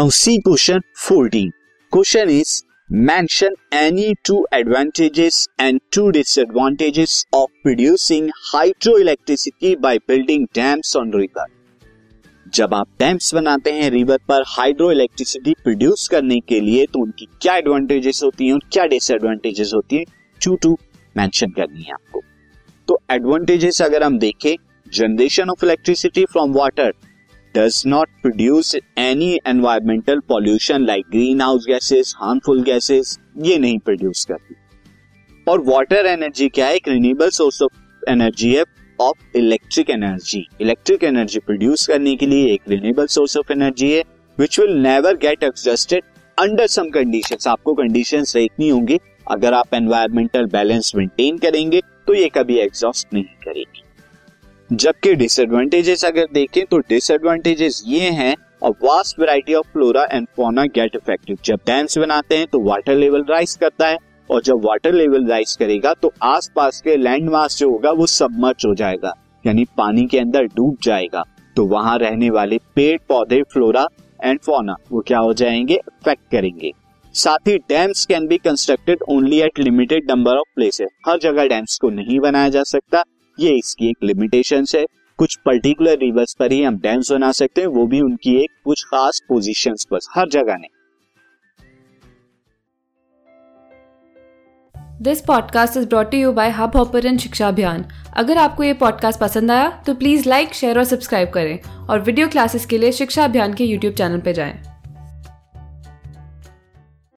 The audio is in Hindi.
Now see question 14 question is mention any two advantages and two disadvantages of producing hydroelectricity by building dams on river. जब आप डैम्स बनाते हैं रिवर पर हाइड्रो इलेक्ट्रिसिटी प्रोड्यूस करने के लिए तो उनकी क्या एडवांटेजेस होती हैं और क्या डिसएडवांटेजेस होती हैं टू टू मेंशन करनी है आपको। तो एडवांटेजेस अगर हम देखें generation of electricity from water does not produce any environmental pollution like green house gases harmful gases ये नहीं प्रोड्यूस करती। और वाटर एनर्जी क्या है? एक रिन्यूएबल सोर्स ऑफ़ एनर्जी है of electric energy electric energy produce करने के लिए एक रिन्यूएबल सोर्स ऑफ़ एनर्जी है which will never get exhausted under some conditions आपको कंडीशंस देखनी होंगी। अगर आप एनवायरमेंटल बैलेंस मेंटेन करेंगे तो ये कभी एग्जॉस्ट नहीं करेगी। जबकि डिसएडवांटेजेस अगर देखें तो डिसएडवांटेजेस ये हैं और vast variety of flora and fauna get effective जब डैम्स बनाते हैं तो वाटर लेवल राइज करता है, और जब वाटर लेवल राइज करेगा तो आसपास के लैंड मास जो होगा, वो सबमर्ज हो जाएगा, यानी पानी के अंदर डूब जाएगा। तो वहाँ रहने वाले पेड़, पौधे फ्लोरा एंड फोना वो क्या हो जाएँगे? इफ़ेक्ट करेंगे। साथ ही dams can be constructed only at limited number of places हर जगह डैम्स को नहीं बनाया जा सकता। ये इसकी एक लिमिटेशन है। कुछ पर्टिकुलर रिवर्स पर ही हम डैम्स बना सकते हैं, वो भी उनकी एक कुछ खास पोजिशन पर, हर जगह नहीं। This podcast is brought you by Hubhopper शिक्षा अभियान अगर आपको ये पॉडकास्ट पसंद आया तो प्लीज़ लाइक शेयर और सब्सक्राइब करें। और वीडियो क्लासेस के लिए शिक्षा अभियान के यूट्यूब चैनल पर जाएँ।